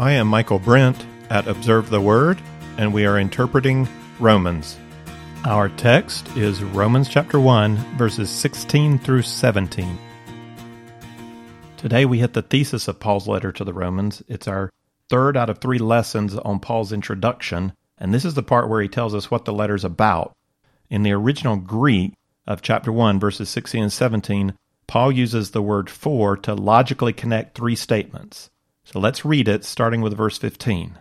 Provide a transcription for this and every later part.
I am Michael Brent at Observe the Word, and we are interpreting Romans. Our text is Romans chapter 1, verses 16 through 17. Today we hit the thesis of Paul's letter to the Romans. It's our third out of three lessons on Paul's introduction, and this is the part where he tells us what the letter's about. In the original Greek of chapter 1, verses 16 and 17, Paul uses the word for to logically connect three statements. So let's read it, starting with verse 15.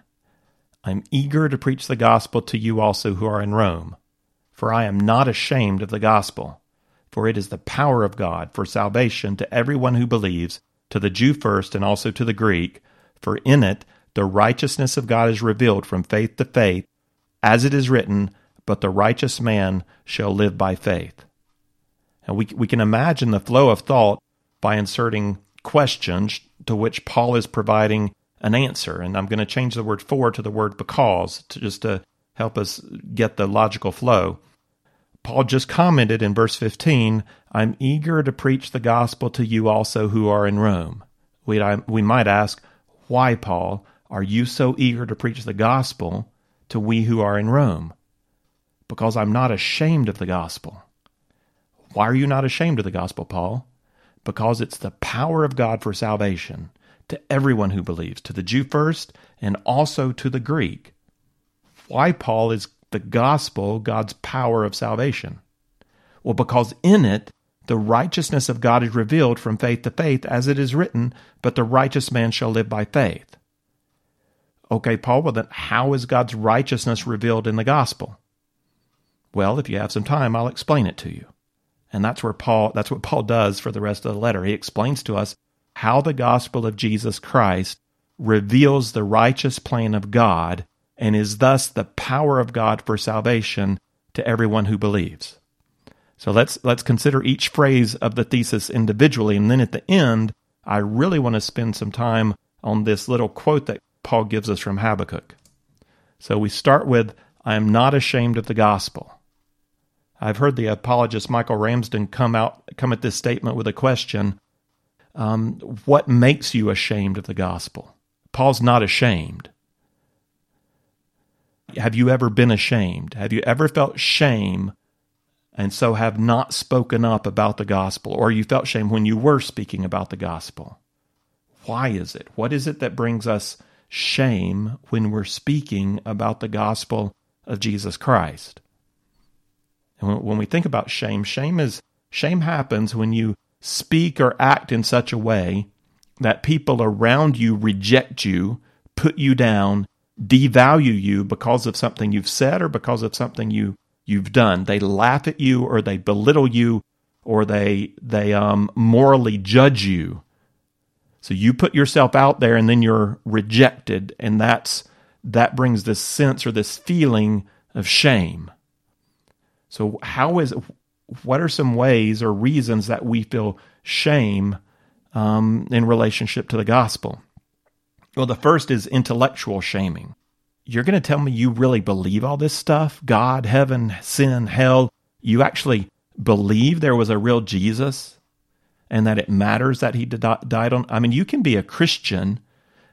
I'm eager to preach the gospel to you also who are in Rome, for I am not ashamed of the gospel, for it is the power of God for salvation to everyone who believes, to the Jew first and also to the Greek, for in it the righteousness of God is revealed from faith to faith, as it is written, but the righteous man shall live by faith. And we, we can imagine the flow of thought by inserting questions to which Paul is providing an answer. And I'm going to change the word for to the word because to just to help us get the logical flow. Paul just commented in verse 15, I'm eager to preach the gospel to you also who are in Rome. We, we might ask, why, Paul, are you so eager to preach the gospel to we who are in Rome? Because I'm not ashamed of the gospel. Why are you not ashamed of the gospel, Paul? Because it's the power of God for salvation to everyone who believes, to the Jew first and also to the Greek. Why, Paul, is the gospel God's power of salvation? Well, because in it, the righteousness of God is revealed from faith to faith, as it is written, but the righteous man shall live by faith. Okay, Paul, well, then how is God's righteousness revealed in the gospel? Well, if you have some time, I'll explain it to you. And that's where Paul that's what Paul does for the rest of the letter. He explains to us how the gospel of Jesus Christ reveals the righteous plan of God and is thus the power of God for salvation to everyone who believes. So let's let's consider each phrase of the thesis individually and then at the end I really want to spend some time on this little quote that Paul gives us from Habakkuk. So we start with I am not ashamed of the gospel. I've heard the apologist Michael Ramsden come out come at this statement with a question: um, What makes you ashamed of the gospel? Paul's not ashamed. Have you ever been ashamed? Have you ever felt shame and so have not spoken up about the gospel, or you felt shame when you were speaking about the gospel? Why is it? What is it that brings us shame when we're speaking about the gospel of Jesus Christ? And when we think about shame, shame is shame happens when you speak or act in such a way that people around you reject you, put you down, devalue you because of something you've said or because of something you you've done. They laugh at you or they belittle you or they they um, morally judge you. So you put yourself out there and then you're rejected, and that's that brings this sense or this feeling of shame. So, how is what are some ways or reasons that we feel shame um, in relationship to the gospel? Well, the first is intellectual shaming. You're going to tell me you really believe all this stuff God, heaven, sin, hell. You actually believe there was a real Jesus and that it matters that he died on. I mean, you can be a Christian,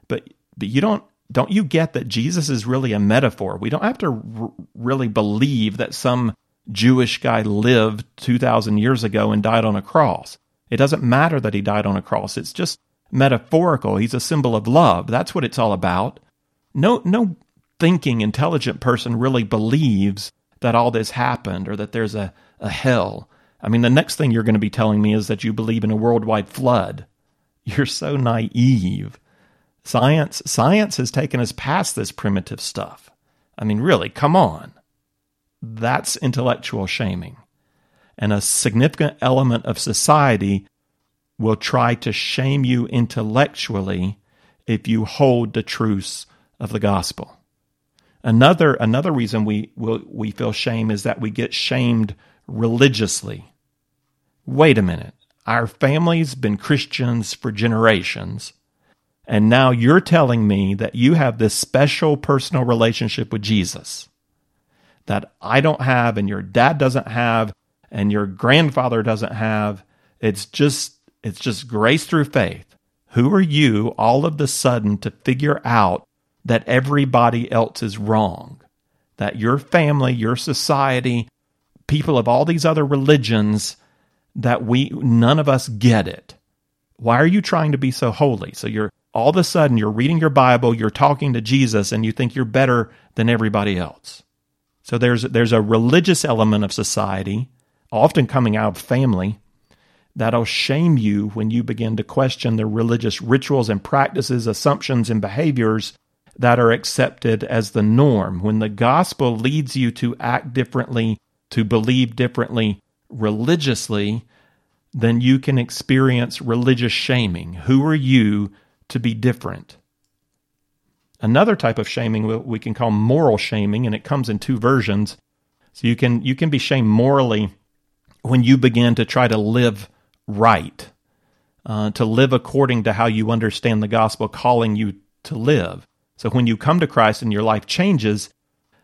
but, but you don't. Don't you get that Jesus is really a metaphor? We don't have to r- really believe that some Jewish guy lived 2,000 years ago and died on a cross. It doesn't matter that he died on a cross. It's just metaphorical. He's a symbol of love. That's what it's all about. No, no thinking, intelligent person really believes that all this happened or that there's a, a hell. I mean, the next thing you're going to be telling me is that you believe in a worldwide flood. You're so naive. Science, science has taken us past this primitive stuff. I mean, really, come on. That's intellectual shaming. And a significant element of society will try to shame you intellectually if you hold the truths of the gospel. Another, another reason we, we feel shame is that we get shamed religiously. Wait a minute. Our family's been Christians for generations. And now you're telling me that you have this special personal relationship with Jesus that I don't have and your dad doesn't have and your grandfather doesn't have. It's just it's just grace through faith. Who are you all of the sudden to figure out that everybody else is wrong? That your family, your society, people of all these other religions, that we, none of us get it. Why are you trying to be so holy? So you're all of a sudden you're reading your Bible, you're talking to Jesus, and you think you're better than everybody else. So there's there's a religious element of society, often coming out of family, that'll shame you when you begin to question the religious rituals and practices, assumptions and behaviors that are accepted as the norm. When the gospel leads you to act differently, to believe differently religiously, then you can experience religious shaming. Who are you to be different? Another type of shaming we can call moral shaming, and it comes in two versions. So you can you can be shamed morally when you begin to try to live right, uh, to live according to how you understand the gospel calling you to live. So when you come to Christ and your life changes,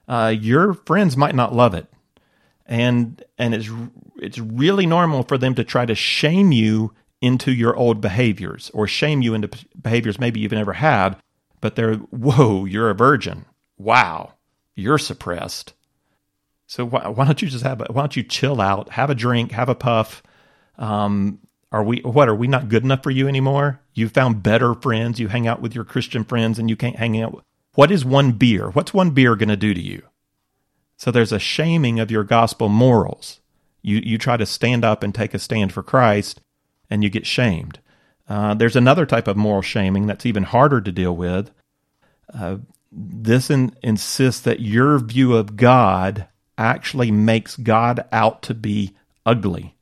uh, your friends might not love it, and and it's it's really normal for them to try to shame you into your old behaviors or shame you into behaviors maybe you've never had, but they're whoa, you're a virgin. Wow, you're suppressed. So why, why don't you just have a, why don't you chill out, have a drink, have a puff, um, are we what are we not good enough for you anymore? You found better friends. You hang out with your Christian friends, and you can't hang out. What is one beer? What's one beer going to do to you? So there's a shaming of your gospel morals. You you try to stand up and take a stand for Christ, and you get shamed. Uh, there's another type of moral shaming that's even harder to deal with. Uh, this in, insists that your view of God actually makes God out to be ugly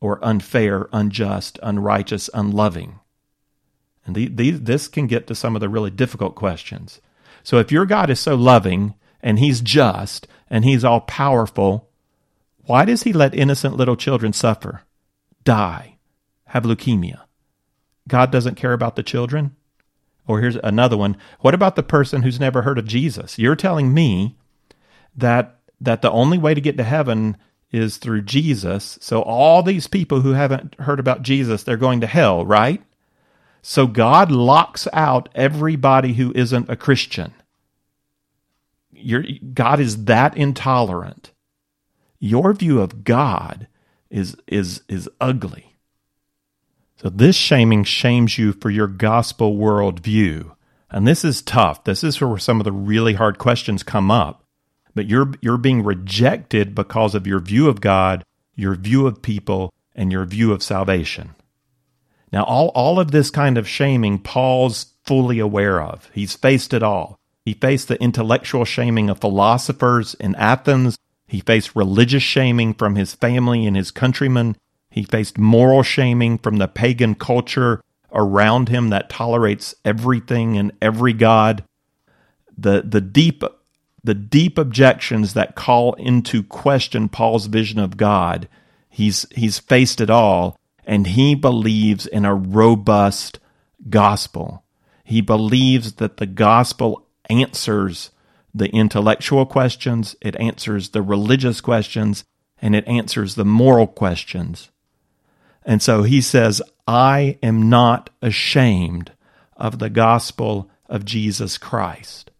or unfair, unjust, unrighteous, unloving? And the, the, this can get to some of the really difficult questions. So if your God is so loving and he's just and he's all powerful, why does he let innocent little children suffer, die, have leukemia? God doesn't care about the children? Or here's another one. What about the person who's never heard of Jesus? You're telling me that that the only way to get to heaven is through Jesus. So all these people who haven't heard about Jesus, they're going to hell, right? So God locks out everybody who isn't a Christian. Your, God is that intolerant. Your view of God is is is ugly. So this shaming shames you for your gospel worldview. And this is tough. This is where some of the really hard questions come up but you're you're being rejected because of your view of God, your view of people, and your view of salvation. Now, all, all of this kind of shaming, Paul's fully aware of. He's faced it all. He faced the intellectual shaming of philosophers in Athens. He faced religious shaming from his family and his countrymen. He faced moral shaming from the pagan culture around him that tolerates everything and every god. The, the deep the deep objections that call into question Paul's vision of God. He's, he's faced it all, and he believes in a robust gospel. He believes that the gospel answers the intellectual questions, it answers the religious questions, and it answers the moral questions. And so he says, I am not ashamed of the gospel of Jesus Christ.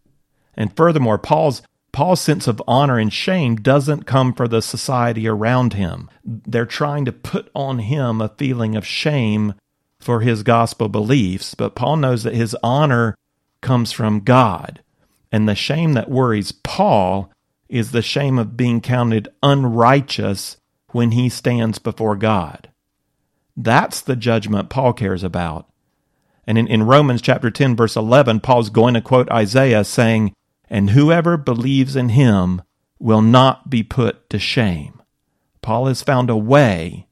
And furthermore, Paul's Paul's sense of honor and shame doesn't come for the society around him. They're trying to put on him a feeling of shame for his gospel beliefs, but Paul knows that his honor comes from God. And the shame that worries Paul is the shame of being counted unrighteous when he stands before God. That's the judgment Paul cares about. And in, in Romans chapter 10, verse 11, Paul's going to quote Isaiah saying, and whoever believes in him will not be put to shame. Paul has found a way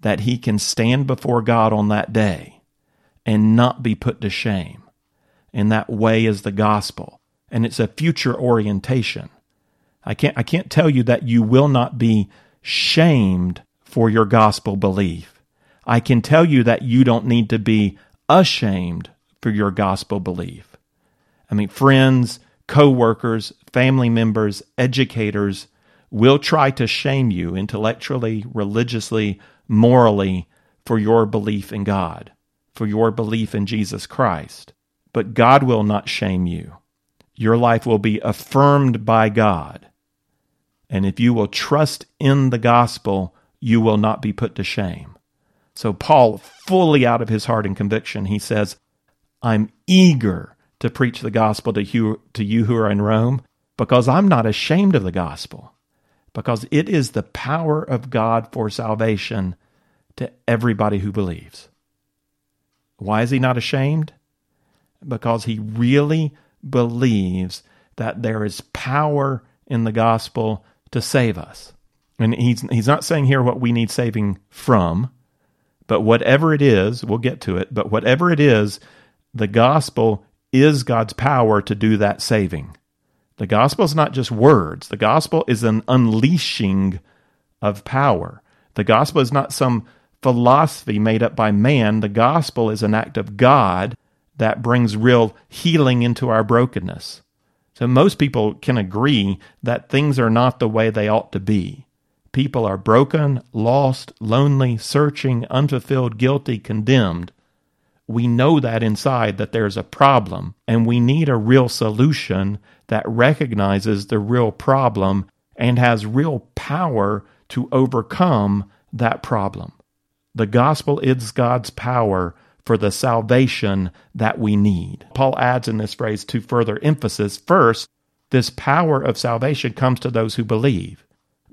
that he can stand before God on that day and not be put to shame. And that way is the gospel. And it's a future orientation. I can't, I can't tell you that you will not be shamed for your gospel belief. I can tell you that you don't need to be ashamed for your gospel belief. I mean, friends, coworkers, family members, educators will try to shame you intellectually, religiously, morally for your belief in God. for your belief in Jesus Christ. But God will not shame you. Your life will be affirmed by God. And if you will trust in the gospel, you will not be put to shame. So, Paul, fully out of his heart and conviction, he says, I'm eager to preach the gospel to you, to you who are in Rome because I'm not ashamed of the gospel, because it is the power of God for salvation to everybody who believes. Why is he not ashamed? Because he really believes that there is power in the gospel to save us. And he's, he's not saying here what we need saving from, but whatever it is, we'll get to it, but whatever it is, the gospel is God's power to do that saving. The gospel is not just words, the gospel is an unleashing of power. The gospel is not some philosophy made up by man. The gospel is an act of God that brings real healing into our brokenness. So most people can agree that things are not the way they ought to be. People are broken, lost, lonely, searching, unfulfilled, guilty, condemned. We know that inside that there's a problem, and we need a real solution that recognizes the real problem and has real power to overcome that problem. The gospel is God's power for the salvation that we need. Paul adds in this phrase to further emphasis first, this power of salvation comes to those who believe.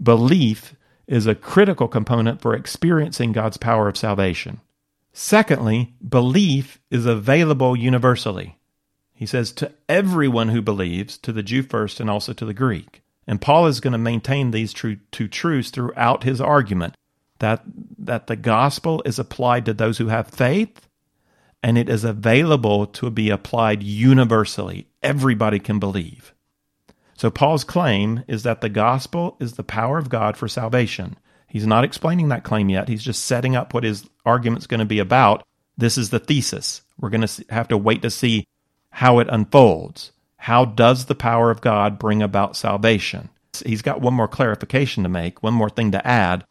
Belief is a critical component for experiencing God's power of salvation. Secondly, belief is available universally. He says to everyone who believes, to the Jew first and also to the Greek. And Paul is going to maintain these two truths throughout his argument that, that the gospel is applied to those who have faith and it is available to be applied universally. Everybody can believe. So, Paul's claim is that the gospel is the power of God for salvation. He's not explaining that claim yet. He's just setting up what his argument's going to be about. This is the thesis. We're going to have to wait to see how it unfolds. How does the power of God bring about salvation? He's got one more clarification to make, one more thing to add.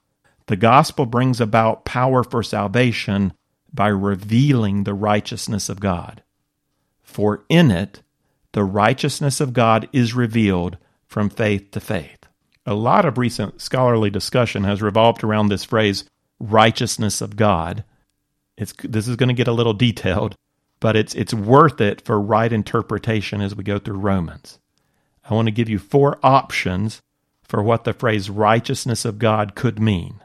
The gospel brings about power for salvation by revealing the righteousness of God. For in it, the righteousness of God is revealed from faith to faith. A lot of recent scholarly discussion has revolved around this phrase, righteousness of God. It's, this is going to get a little detailed, but it's, it's worth it for right interpretation as we go through Romans. I want to give you four options for what the phrase righteousness of God could mean.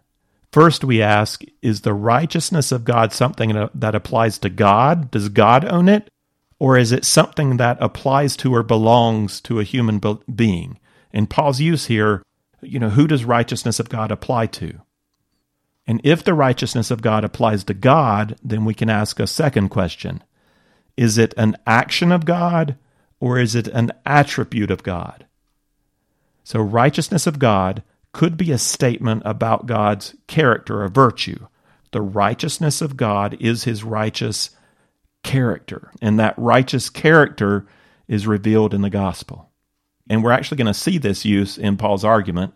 First, we ask Is the righteousness of God something that applies to God? Does God own it? Or is it something that applies to or belongs to a human being? In Paul's use here, you know, who does righteousness of God apply to? And if the righteousness of God applies to God, then we can ask a second question Is it an action of God or is it an attribute of God? So, righteousness of God could be a statement about God's character or virtue. The righteousness of God is his righteous character, and that righteous character is revealed in the gospel. And we're actually going to see this use in Paul's argument.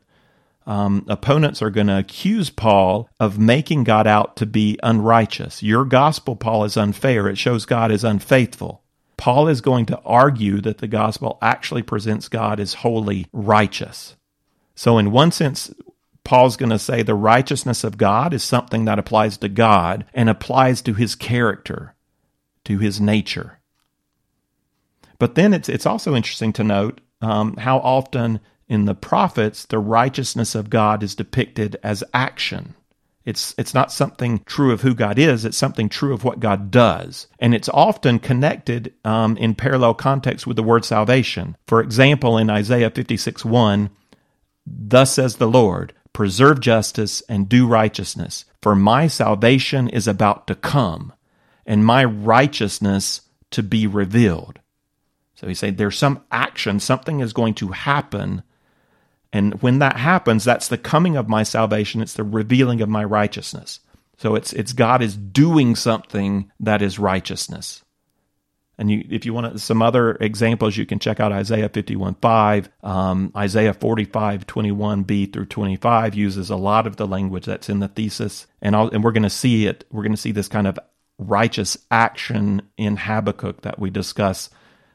Um, opponents are going to accuse Paul of making God out to be unrighteous. Your gospel, Paul, is unfair. It shows God is unfaithful. Paul is going to argue that the gospel actually presents God as wholly righteous. So, in one sense, Paul's going to say the righteousness of God is something that applies to God and applies to his character, to his nature. But then it's, it's also interesting to note um, how often in the prophets the righteousness of God is depicted as action. It's, it's not something true of who God is, it's something true of what God does. And it's often connected um, in parallel context with the word salvation. For example, in Isaiah 56 1, Thus says the Lord, preserve justice and do righteousness, for my salvation is about to come, and my righteousness to be revealed. So he said there's some action, something is going to happen. And when that happens, that's the coming of my salvation. It's the revealing of my righteousness. So it's, it's God is doing something that is righteousness. And you, if you want some other examples, you can check out Isaiah 51 5. Um, Isaiah 45 21b through 25 uses a lot of the language that's in the thesis. And, I'll, and we're going to see it. We're going to see this kind of righteous action in Habakkuk that we discuss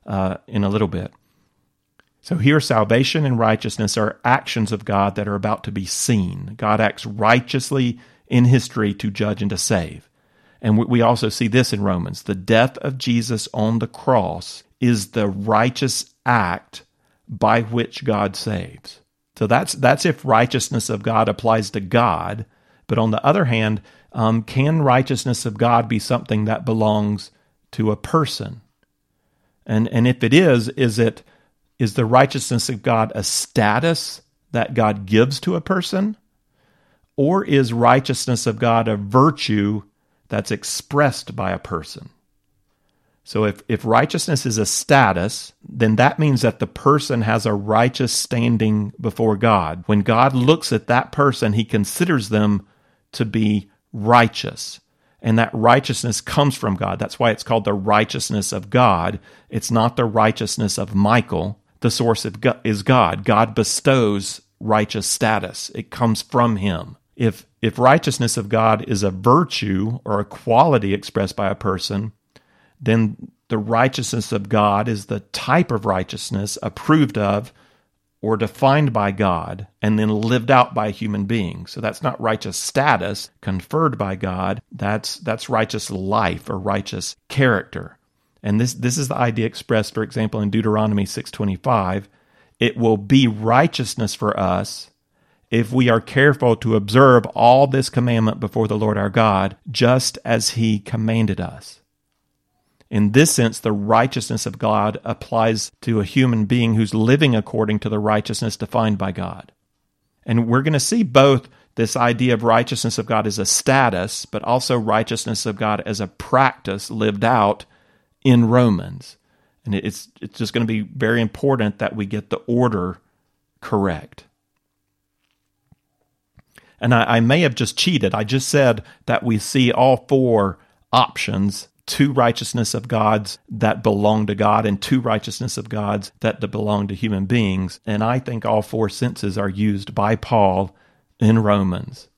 uh, in a little bit. So here, salvation and righteousness are actions of God that are about to be seen. God acts righteously in history to judge and to save. And we also see this in Romans. The death of Jesus on the cross is the righteous act by which God saves. So that's that's if righteousness of God applies to God. But on the other hand, um, can righteousness of God be something that belongs to a person? And and if it is, is it is the righteousness of God a status that God gives to a person? Or is righteousness of God a virtue that's expressed by a person? So if, if righteousness is a status, then that means that the person has a righteous standing before God. When God looks at that person, he considers them to be righteous and that righteousness comes from God. That's why it's called the righteousness of God. It's not the righteousness of Michael. The source God is God. God bestows righteous status. It comes from him. If if righteousness of God is a virtue or a quality expressed by a person, then the righteousness of God is the type of righteousness approved of or defined by God and then lived out by human being. So that's not righteous status conferred by God. That's that's righteous life or righteous character. And this this is the idea expressed, for example, in Deuteronomy 625. It will be righteousness for us if we are careful to observe all this commandment before the Lord our God, just as he commanded us. In this sense, the righteousness of God applies to a human being who's living according to the righteousness defined by God. And we're going to see both this idea of righteousness of God as a status, but also righteousness of God as a practice lived out in Romans. And it's, it's just going to be very important that we get the order correct. And I, I may have just cheated. I just said that we see all four options two righteousness of God's that belong to God and two righteousness of God's that belong to human beings. And I think all four senses are used by Paul in Romans.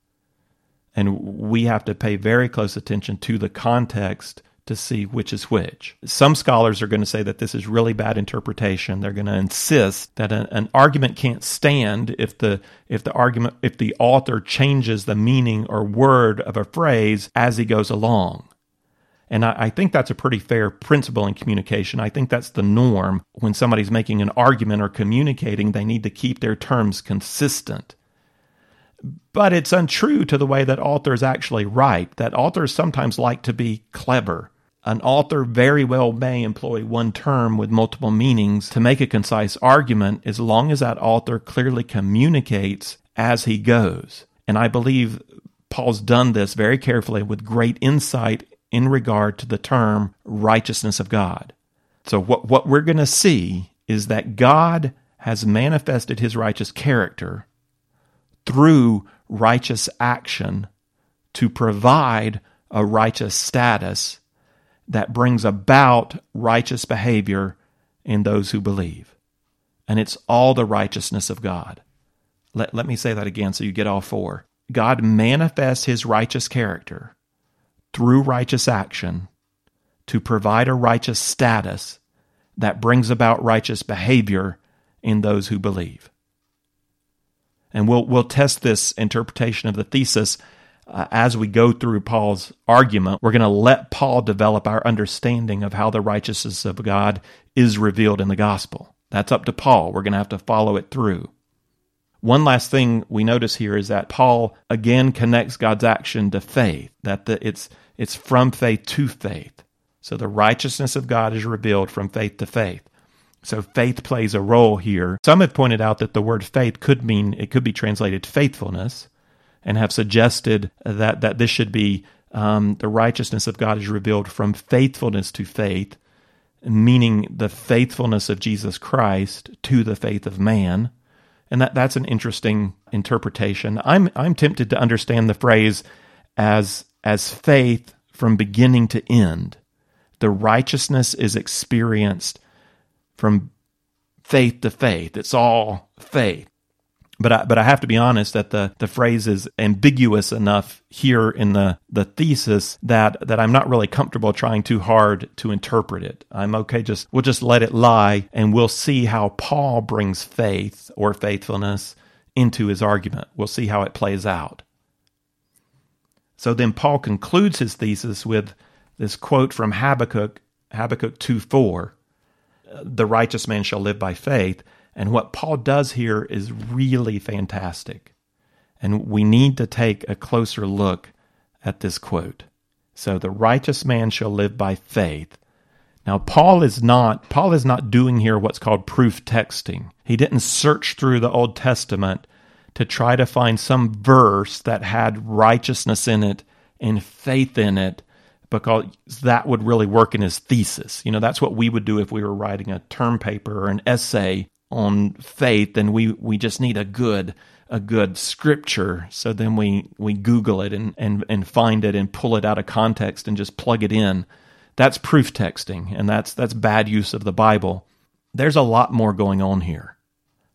And we have to pay very close attention to the context to see which is which. Some scholars are going to say that this is really bad interpretation. They're going to insist that an, an, argument can't stand if the if the argument if the author changes the meaning or word of a phrase as he goes along. And I, I, think that's a pretty fair principle in communication. I think that's the norm. When somebody's making an argument or communicating, they need to keep their terms consistent. But it's untrue to the way that authors actually write, that authors sometimes like to be clever. An author very well may employ one term with multiple meanings to make a concise argument as long as that author clearly communicates as he goes. And I believe Paul's done this very carefully with great insight in regard to the term righteousness of God. So, what, what we're going to see is that God has manifested his righteous character through righteous action to provide a righteous status that brings about righteous behavior in those who believe. And it's all the righteousness of God. Let, let me say that again so you get all four. God manifests his righteous character through righteous action to provide a righteous status that brings about righteous behavior in those who believe. And we'll, we'll test this interpretation of the thesis uh, as we go through Paul's argument. We're going to let Paul develop our understanding of how the righteousness of God is revealed in the gospel. That's up to Paul. We're going to have to follow it through. One last thing we notice here is that Paul again connects God's action to faith, that the, it's it's from faith to faith. So the righteousness of God is revealed from faith to faith. So faith plays a role here. Some have pointed out that the word faith could mean it could be translated faithfulness, and have suggested that that this should be um, the righteousness of God is revealed from faithfulness to faith, meaning the faithfulness of Jesus Christ to the faith of man. And that, that's an interesting interpretation. I'm I'm tempted to understand the phrase as as faith from beginning to end. The righteousness is experienced from faith to faith. It's all faith. But I, but I have to be honest that the, the phrase is ambiguous enough here in the, the thesis that, that I'm not really comfortable trying too hard to interpret it. I'm okay, just we'll just let it lie and we'll see how Paul brings faith or faithfulness into his argument. We'll see how it plays out. So then Paul concludes his thesis with this quote from Habakkuk, Habakkuk 2 4 The righteous man shall live by faith. And what Paul does here is really fantastic. And we need to take a closer look at this quote. So the righteous man shall live by faith. Now Paul is not Paul is not doing here what's called proof texting. He didn't search through the Old Testament to try to find some verse that had righteousness in it and faith in it because that would really work in his thesis. You know, that's what we would do if we were writing a term paper or an essay on faith and we we just need a good a good scripture. So then we we google it and and and find it and pull it out of context and just plug it in. That's proof texting and that's that's bad use of the bible. There's a lot more going on here.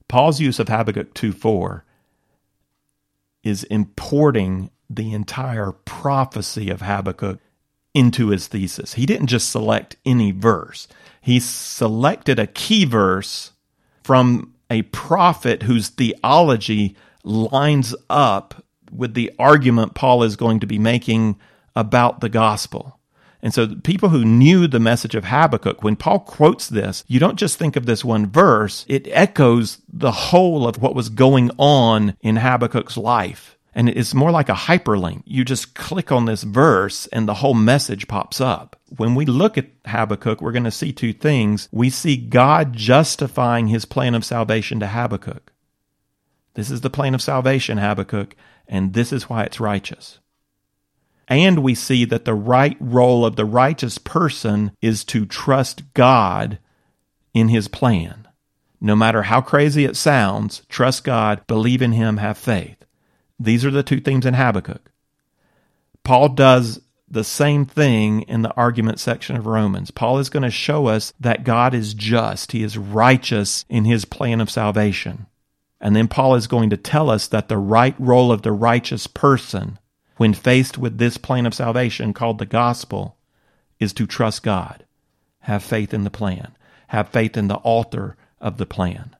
Paul's use of habakkuk 2 4 is importing the entire prophecy of habakkuk into his thesis he didn't just select any verse he selected a key verse from a prophet whose theology lines up with the argument Paul is going to be making about the gospel. And so, people who knew the message of Habakkuk, when Paul quotes this, you don't just think of this one verse, it echoes the whole of what was going on in Habakkuk's life. And it's more like a hyperlink. You just click on this verse and the whole message pops up. When we look at Habakkuk, we're going to see two things. We see God justifying his plan of salvation to Habakkuk. This is the plan of salvation, Habakkuk, and this is why it's righteous. And we see that the right role of the righteous person is to trust God in his plan. No matter how crazy it sounds, trust God, believe in him, have faith. These are the two themes in Habakkuk. Paul does the same thing in the argument section of Romans. Paul is going to show us that God is just, he is righteous in his plan of salvation. And then Paul is going to tell us that the right role of the righteous person when faced with this plan of salvation called the gospel is to trust God, have faith in the plan, have faith in the author of the plan.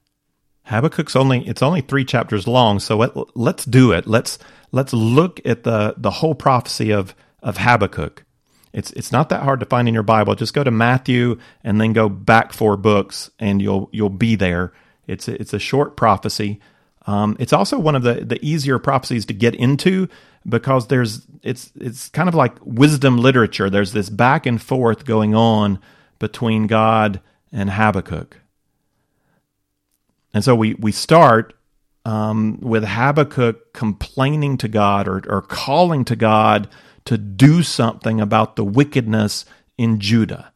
Habakkuk's only it's only 3 chapters long, so let, let's do it. Let's let's look at the the whole prophecy of of Habakkuk. It's it's not that hard to find in your Bible. Just go to Matthew and then go back four books and you'll you'll be there. It's it's a short prophecy. Um, it's also one of the the easier prophecies to get into because there's it's it's kind of like wisdom literature. There's this back and forth going on between God and Habakkuk. And so we, we start um, with Habakkuk complaining to God or, or calling to God to do something about the wickedness in Judah.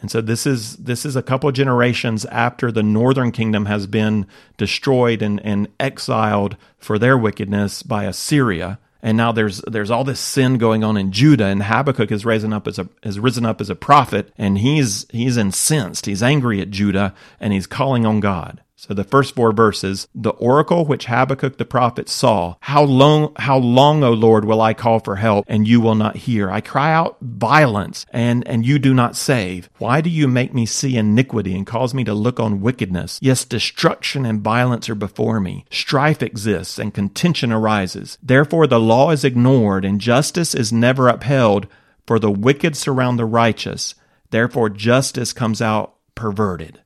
And so this is this is a couple of generations after the northern kingdom has been destroyed and, and exiled for their wickedness by Assyria. And now there's there's all this sin going on in Judah, and Habakkuk is risen up as a has risen up as a prophet, and he's he's incensed, he's angry at Judah, and he's calling on God. So the first four verses, the oracle which Habakkuk the prophet saw, how long, how long, O Lord, will I call for help and you will not hear? I cry out violence and, and you do not save. Why do you make me see iniquity and cause me to look on wickedness? Yes, destruction and violence are before me. Strife exists and contention arises. Therefore the law is ignored and justice is never upheld for the wicked surround the righteous. Therefore justice comes out perverted.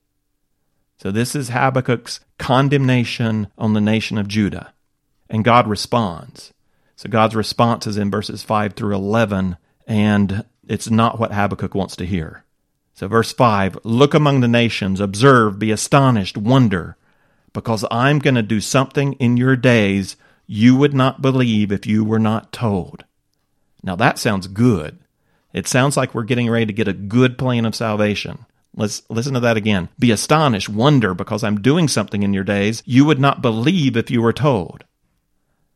So this is Habakkuk's condemnation on the nation of Judah. And God responds. So God's response is in verses 5 through 11, and it's not what Habakkuk wants to hear. So, verse 5 Look among the nations, observe, be astonished, wonder, because I'm going to do something in your days you would not believe if you were not told. Now, that sounds good. It sounds like we're getting ready to get a good plan of salvation. Let's listen to that again. Be astonished, wonder, because I'm doing something in your days you would not believe if you were told.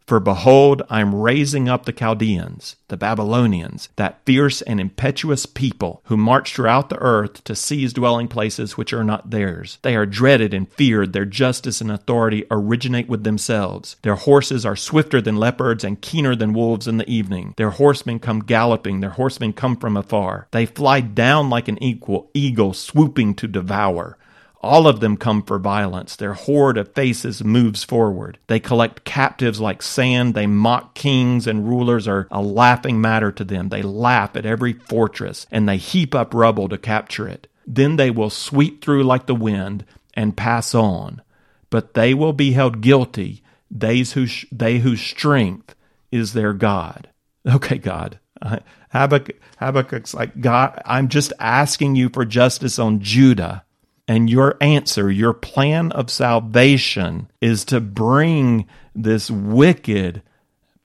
For behold, I am raising up the Chaldeans, the Babylonians, that fierce and impetuous people who march throughout the earth to seize dwelling places which are not theirs. They are dreaded and feared. Their justice and authority originate with themselves. Their horses are swifter than leopards and keener than wolves in the evening. Their horsemen come galloping. Their horsemen come from afar. They fly down like an equal eagle swooping to devour. All of them come for violence. Their horde of faces moves forward. They collect captives like sand. They mock kings and rulers are a laughing matter to them. They laugh at every fortress and they heap up rubble to capture it. Then they will sweep through like the wind and pass on. But they will be held guilty, they, who, they whose strength is their God. Okay, God. Habakkuk, Habakkuk's like, God, I'm just asking you for justice on Judah and your answer, your plan of salvation is to bring this wicked,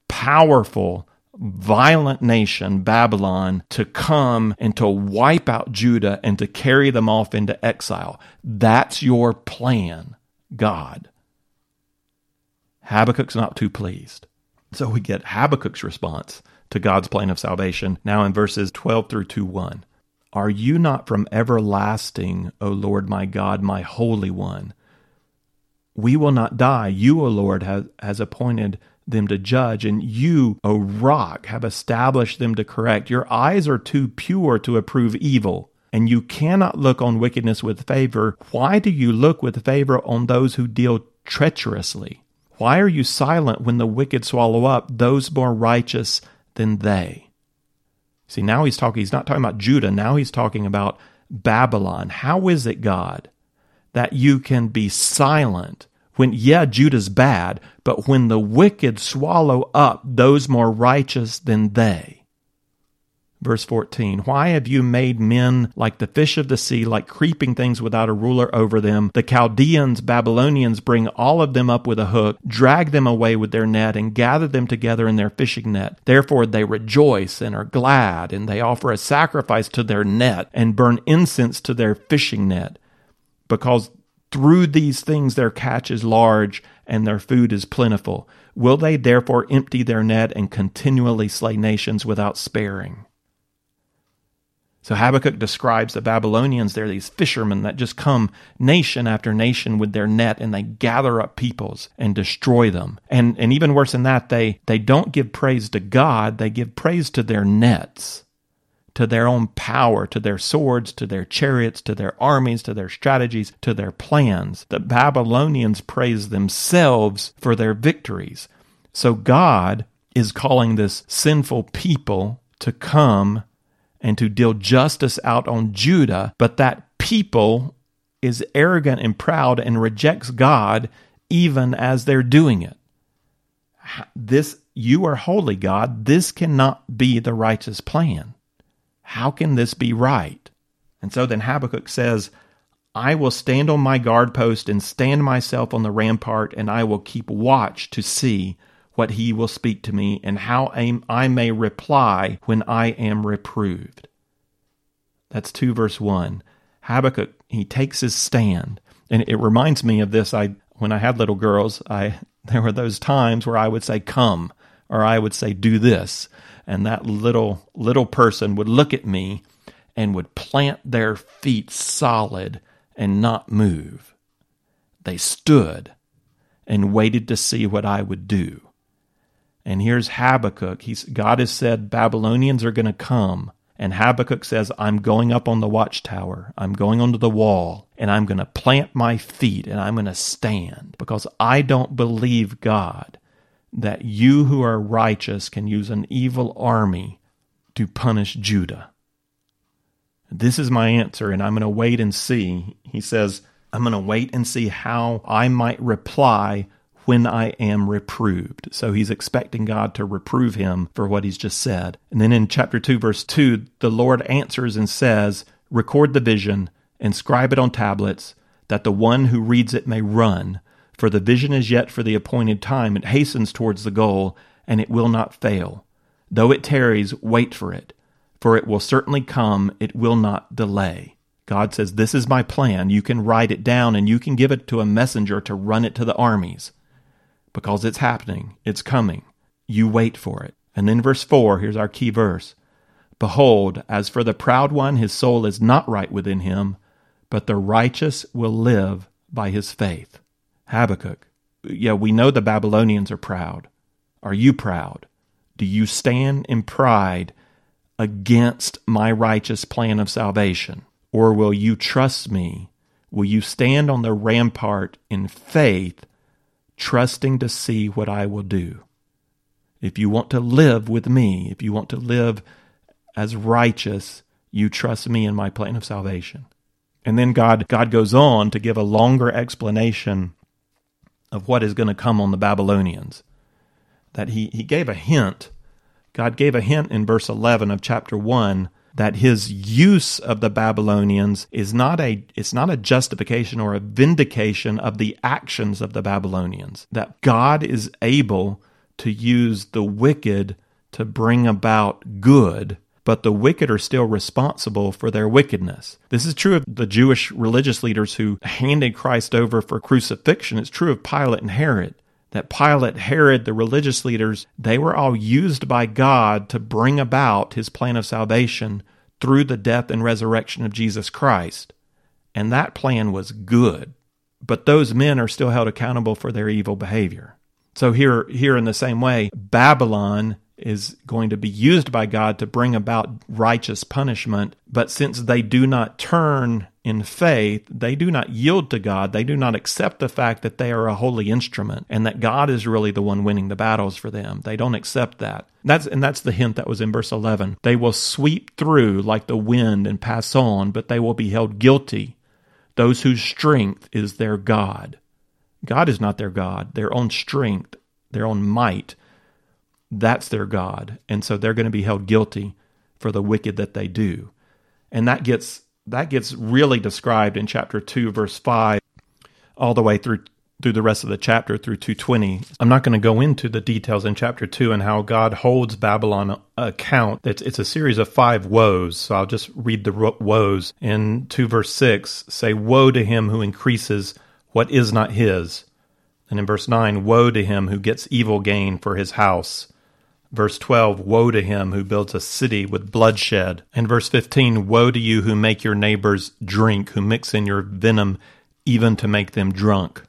powerful, violent nation, Babylon, to come and to wipe out Judah and to carry them off into exile. That's your plan, God. Habakkuk's not too pleased. So we get Habakkuk's response to God's plan of salvation now in verses 12 through 2 1. Are you not from everlasting, O Lord my God, my Holy One? We will not die. You, O Lord, has, has appointed them to judge, and you, O rock, have established them to correct. Your eyes are too pure to approve evil, and you cannot look on wickedness with favor. Why do you look with favor on those who deal treacherously? Why are you silent when the wicked swallow up those more righteous than they? See, now he's talking, he's not talking about Judah, now he's talking about Babylon. How is it, God, that you can be silent when, yeah, Judah's bad, but when the wicked swallow up those more righteous than they? Verse 14 Why have you made men like the fish of the sea, like creeping things without a ruler over them? The Chaldeans, Babylonians bring all of them up with a hook, drag them away with their net, and gather them together in their fishing net. Therefore they rejoice and are glad, and they offer a sacrifice to their net, and burn incense to their fishing net. Because through these things their catch is large, and their food is plentiful. Will they therefore empty their net and continually slay nations without sparing? So Habakkuk describes the Babylonians. They're these fishermen that just come nation after nation with their net and they gather up peoples and destroy them. And, and even worse than that, they, they don't give praise to God, they give praise to their nets, to their own power, to their swords, to their chariots, to their armies, to their strategies, to their plans. The Babylonians praise themselves for their victories. So God is calling this sinful people to come and to deal justice out on Judah, but that people is arrogant and proud and rejects God even as they're doing it. This you are holy God, this cannot be the righteous plan. How can this be right? And so then Habakkuk says, I will stand on my guard post and stand myself on the rampart, and I will keep watch to see what he will speak to me, and how I may reply when I am reproved. That's 2 verse 1. Habakkuk, he takes his stand. And it reminds me of this. I when I had little girls, I there were those times where I would say come or I would say do this and that little little person would look at me and would plant their feet solid and not move. They stood and waited to see what I would do. Here's Habakkuk. He's, God has said Babylonians are going to come. And Habakkuk says, I'm going up on the watchtower. I'm going onto the wall and I'm going to plant my feet and I'm going to stand because I don't believe, God, that you who are righteous can use an evil army to punish Judah. This is my answer, and I'm going to wait and see. He says, I'm going to wait and see how I might reply when I am reproved. So he's expecting God to reprove him for what he's just said. And then in chapter 2, verse 2, the Lord answers and says, Record the vision, inscribe it on tablets, that the one who reads it may run. For the vision is yet for the appointed time, it hastens towards the goal, and it will not fail. Though it tarries, wait for it, for it will certainly come, it will not delay. God says, This is my plan. You can write it down and you can give it to a messenger to run it to the armies because it's happening. It's coming. You wait for it. And then verse 4, here's our key verse. Behold, as for the proud one, his soul is not right within him, but the righteous will live by his faith. Habakkuk. Yeah, we know the Babylonians are proud. Are you proud? Do you stand in pride against my righteous plan of salvation? Or will you trust me? Will you stand on the rampart in faith, trusting to see what I will do? If you want to live with me, if you want to live as righteous, you trust me in my plan of salvation. And then God, God goes on to give a longer explanation of what is going to come on the Babylonians. That he, he gave a hint. God gave a hint in verse 11 of chapter 1 that his use of the Babylonians is not a it's not a justification or a vindication of the actions of the Babylonians that God is able to use the wicked to bring about good but the wicked are still responsible for their wickedness. This is true of the Jewish religious leaders who handed Christ over for crucifixion. It's true of Pilate and Herod. That Pilate, Herod, the religious leaders, they were all used by God to bring about his plan of salvation through the death and resurrection of Jesus Christ. And that plan was good. But those men are still held accountable for their evil behavior. So here, here in the same way, Babylon is going to be used by God to bring about righteous punishment. But since they do not turn in faith, they do not yield to God, they do not accept the fact that they are a holy instrument and that God is really the one winning the battles for them. They don't accept that. That's and that's the hint that was in verse 11. They will sweep through like the wind and pass on, but they will be held guilty. Those whose strength is their God. God is not their God. Their own strength, their own might that's their God. And so they're going to be held guilty for the wicked that they do. And that gets that gets really described in chapter 2 verse 5 all the way through through the rest of the chapter through 220. I'm not going to go into the details in chapter 2 and how God holds Babylon account. It's, it's a series of five woes. So I'll just read the woes. In 2 verse 6, say, Woe to him who increases what is not his. And in verse 9, Woe to him who gets evil gain for his house. Verse 12, Woe to him who builds a city with bloodshed. And verse 15, Woe to you who make your neighbors drink, who mix in your venom even to make them drunk.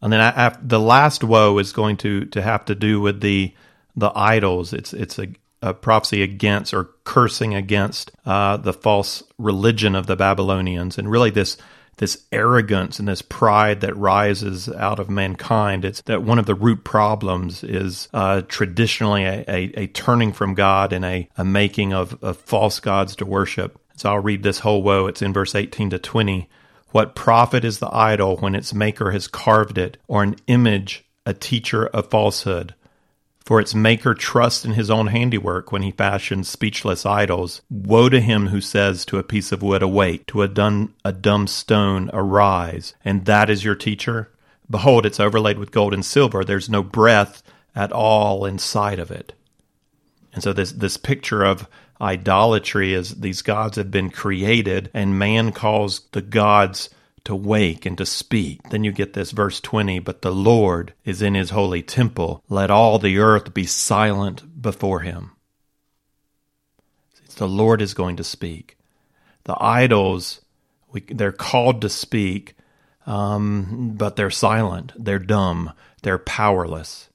And then I, I, the last woe is going to, to have to do with the the idols. It's it's a, a prophecy against or cursing against uh, the false religion of the Babylonians, and really this this arrogance and this pride that rises out of mankind. It's that one of the root problems is uh, traditionally a, a, a, turning from God and a, a making of, of false gods to worship. So I'll read this whole woe. It's in verse 18 to 20. What profit is the idol when its maker has carved it, or an image, a teacher of falsehood? For its maker trusts in his own handiwork when he fashions speechless idols. Woe to him who says to a piece of wood, Awake, to a, dun- a dumb stone, Arise, and that is your teacher? Behold, it's overlaid with gold and silver. There's no breath at all inside of it. And so this this picture of idolatry is these gods have been created and man calls the gods to wake and to speak. Then you get this verse 20, but the Lord is in his holy temple. Let all the earth be silent before him. The Lord is going to speak. The idols, we, they're called to speak, um, but they're silent, they're dumb, they're powerless.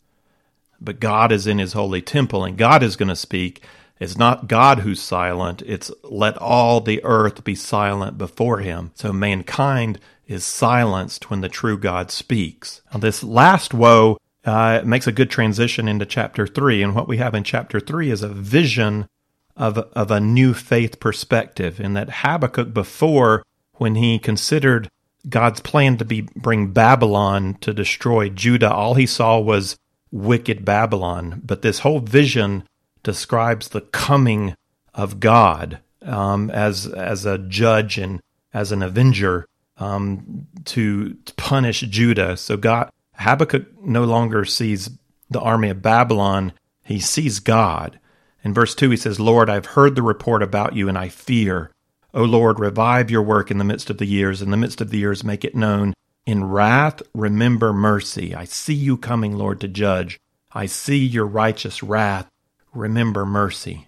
But God is in his holy temple, and God is going to speak. It's not God who's silent, it's let all the earth be silent before him. So mankind is silenced when the true God speaks. Now, this last woe uh, makes a good transition into chapter 3. And what we have in chapter 3 is a vision of, of a new faith perspective. In that Habakkuk, before, when he considered God's plan to be bring Babylon to destroy Judah, all he saw was wicked Babylon. But this whole vision describes the coming of God um, as as a judge and as an avenger um, to, to punish Judah. So God Habakkuk no longer sees the army of Babylon; he sees God. In verse two, he says, "Lord, I've heard the report about you, and I fear. O Lord, revive your work in the midst of the years. In the midst of the years, make it known. In wrath, remember mercy. I see you coming, Lord, to judge. I see your righteous wrath. Remember mercy.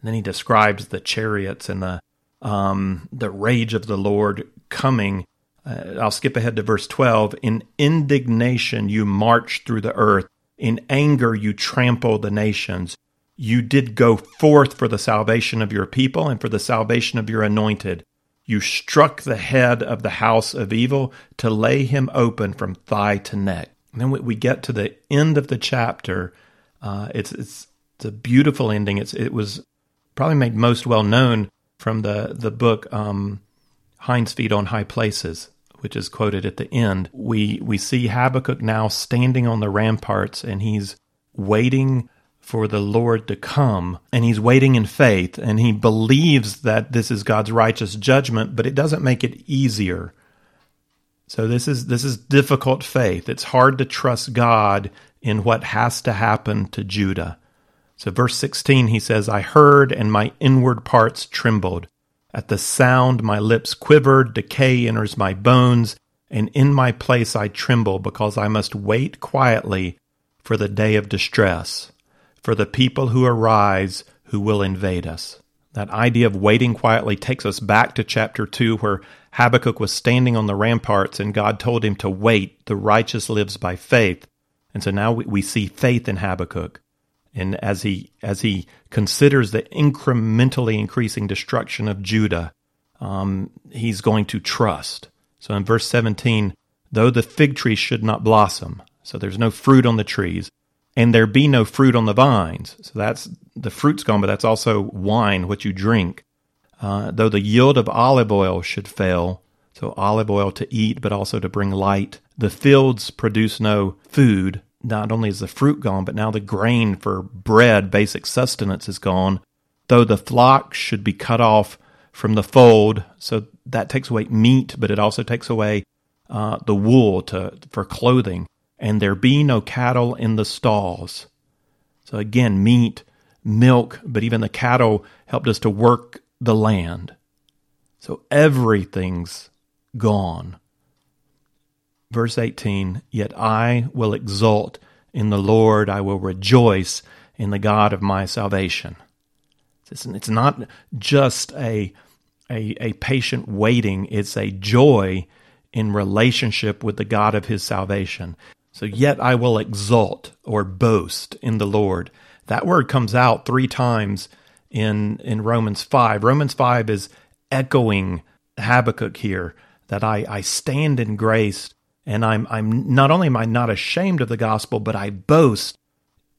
And then he describes the chariots and the um, the rage of the Lord coming. Uh, I'll skip ahead to verse 12. In indignation you march through the earth. In anger you trample the nations. You did go forth for the salvation of your people and for the salvation of your anointed. You struck the head of the house of evil to lay him open from thigh to neck. And then we get to the end of the chapter. Uh, it's, it's, it's a beautiful ending. It's, it was probably made most well known from the, the book um, Hinds Feet on High Places, which is quoted at the end. We, we see Habakkuk now standing on the ramparts and he's waiting for the Lord to come, and he's waiting in faith, and he believes that this is God's righteous judgment, but it doesn't make it easier. So this is this is difficult faith. It's hard to trust God in what has to happen to Judah. So verse 16 he says, "I heard and my inward parts trembled. At the sound my lips quivered, decay enters my bones, and in my place I tremble because I must wait quietly for the day of distress." for the people who arise who will invade us. That idea of waiting quietly takes us back to chapter 2, where Habakkuk was standing on the ramparts and God told him to wait. The righteous lives by faith. And so now we, we see faith in Habakkuk. And as he, as he considers the incrementally increasing destruction of Judah, um, he's going to trust. So in verse 17, though the fig tree should not blossom, so there's no fruit on the trees, and there be no fruit on the vines. So that's the fruit's gone, but that's also wine, what you drink. Uh, though the yield of olive oil should fail, so olive oil to eat, but also to bring light. The fields produce no food. Not only is the fruit gone, but now the grain for bread, basic sustenance, is gone. Though the flock should be cut off from the fold, so that takes away meat, but it also takes away uh, the wool to for clothing and there be no cattle in the stalls. So again, meat, milk, but even the cattle helped us to work the land. So everything's gone. Verse 18 Yet I will exult in the Lord, I will rejoice in the God of my salvation. It's not just a, a, a patient waiting, it's a joy in relationship with the God of his salvation. So, yet I will exult or boast in the Lord. That word comes out three times in, in Romans 5. Romans 5 is echoing Habakkuk here that I, I stand in grace and I'm, I'm not only am I not ashamed of the gospel, but I boast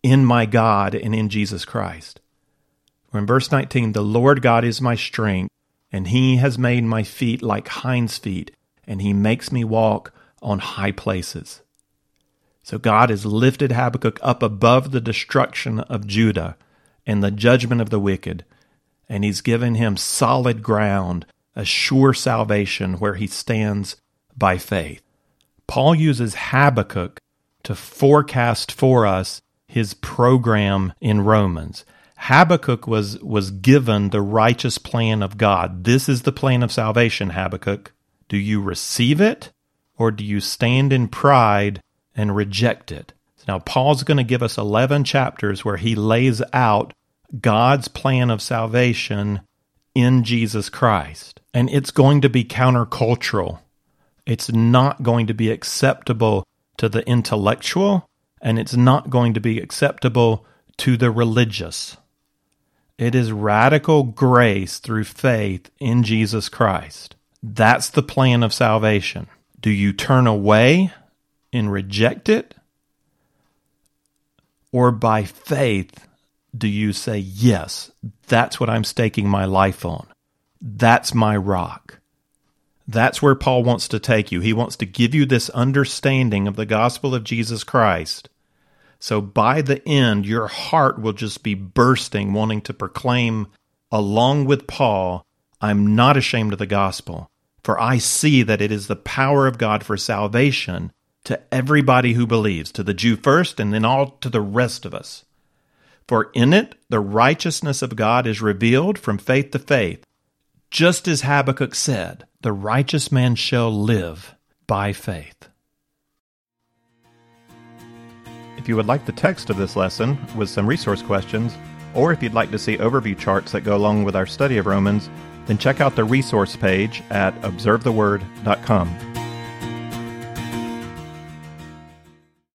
in my God and in Jesus Christ. Or in verse 19, the Lord God is my strength, and he has made my feet like hinds' feet, and he makes me walk on high places. So God has lifted Habakkuk up above the destruction of Judah and the judgment of the wicked, and he's given him solid ground, a sure salvation where he stands by faith. Paul uses Habakkuk to forecast for us his program in Romans. Habakkuk was, was given the righteous plan of God. This is the plan of salvation, Habakkuk. Do you receive it, or do you stand in pride and reject it. Now, Paul's going to give us 11 chapters where he lays out God's plan of salvation in Jesus Christ. And it's going to be countercultural. It's not going to be acceptable to the intellectual, and it's not going to be acceptable to the religious. It is radical grace through faith in Jesus Christ. That's the plan of salvation. Do you turn away and reject it? Or by faith, do you say, Yes, that's what I'm staking my life on? That's my rock. That's where Paul wants to take you. He wants to give you this understanding of the gospel of Jesus Christ. So by the end, your heart will just be bursting, wanting to proclaim, along with Paul, I'm not ashamed of the gospel, for I see that it is the power of God for salvation to everybody who believes, to the Jew first, and then all to the rest of us. For in it the righteousness of God is revealed from faith to faith. Just as Habakkuk said, the righteous man shall live by faith. If you would like the text of this lesson with some resource questions, or if you'd like to see overview charts that go along with our study of Romans, then check out the resource page at observetheword.com.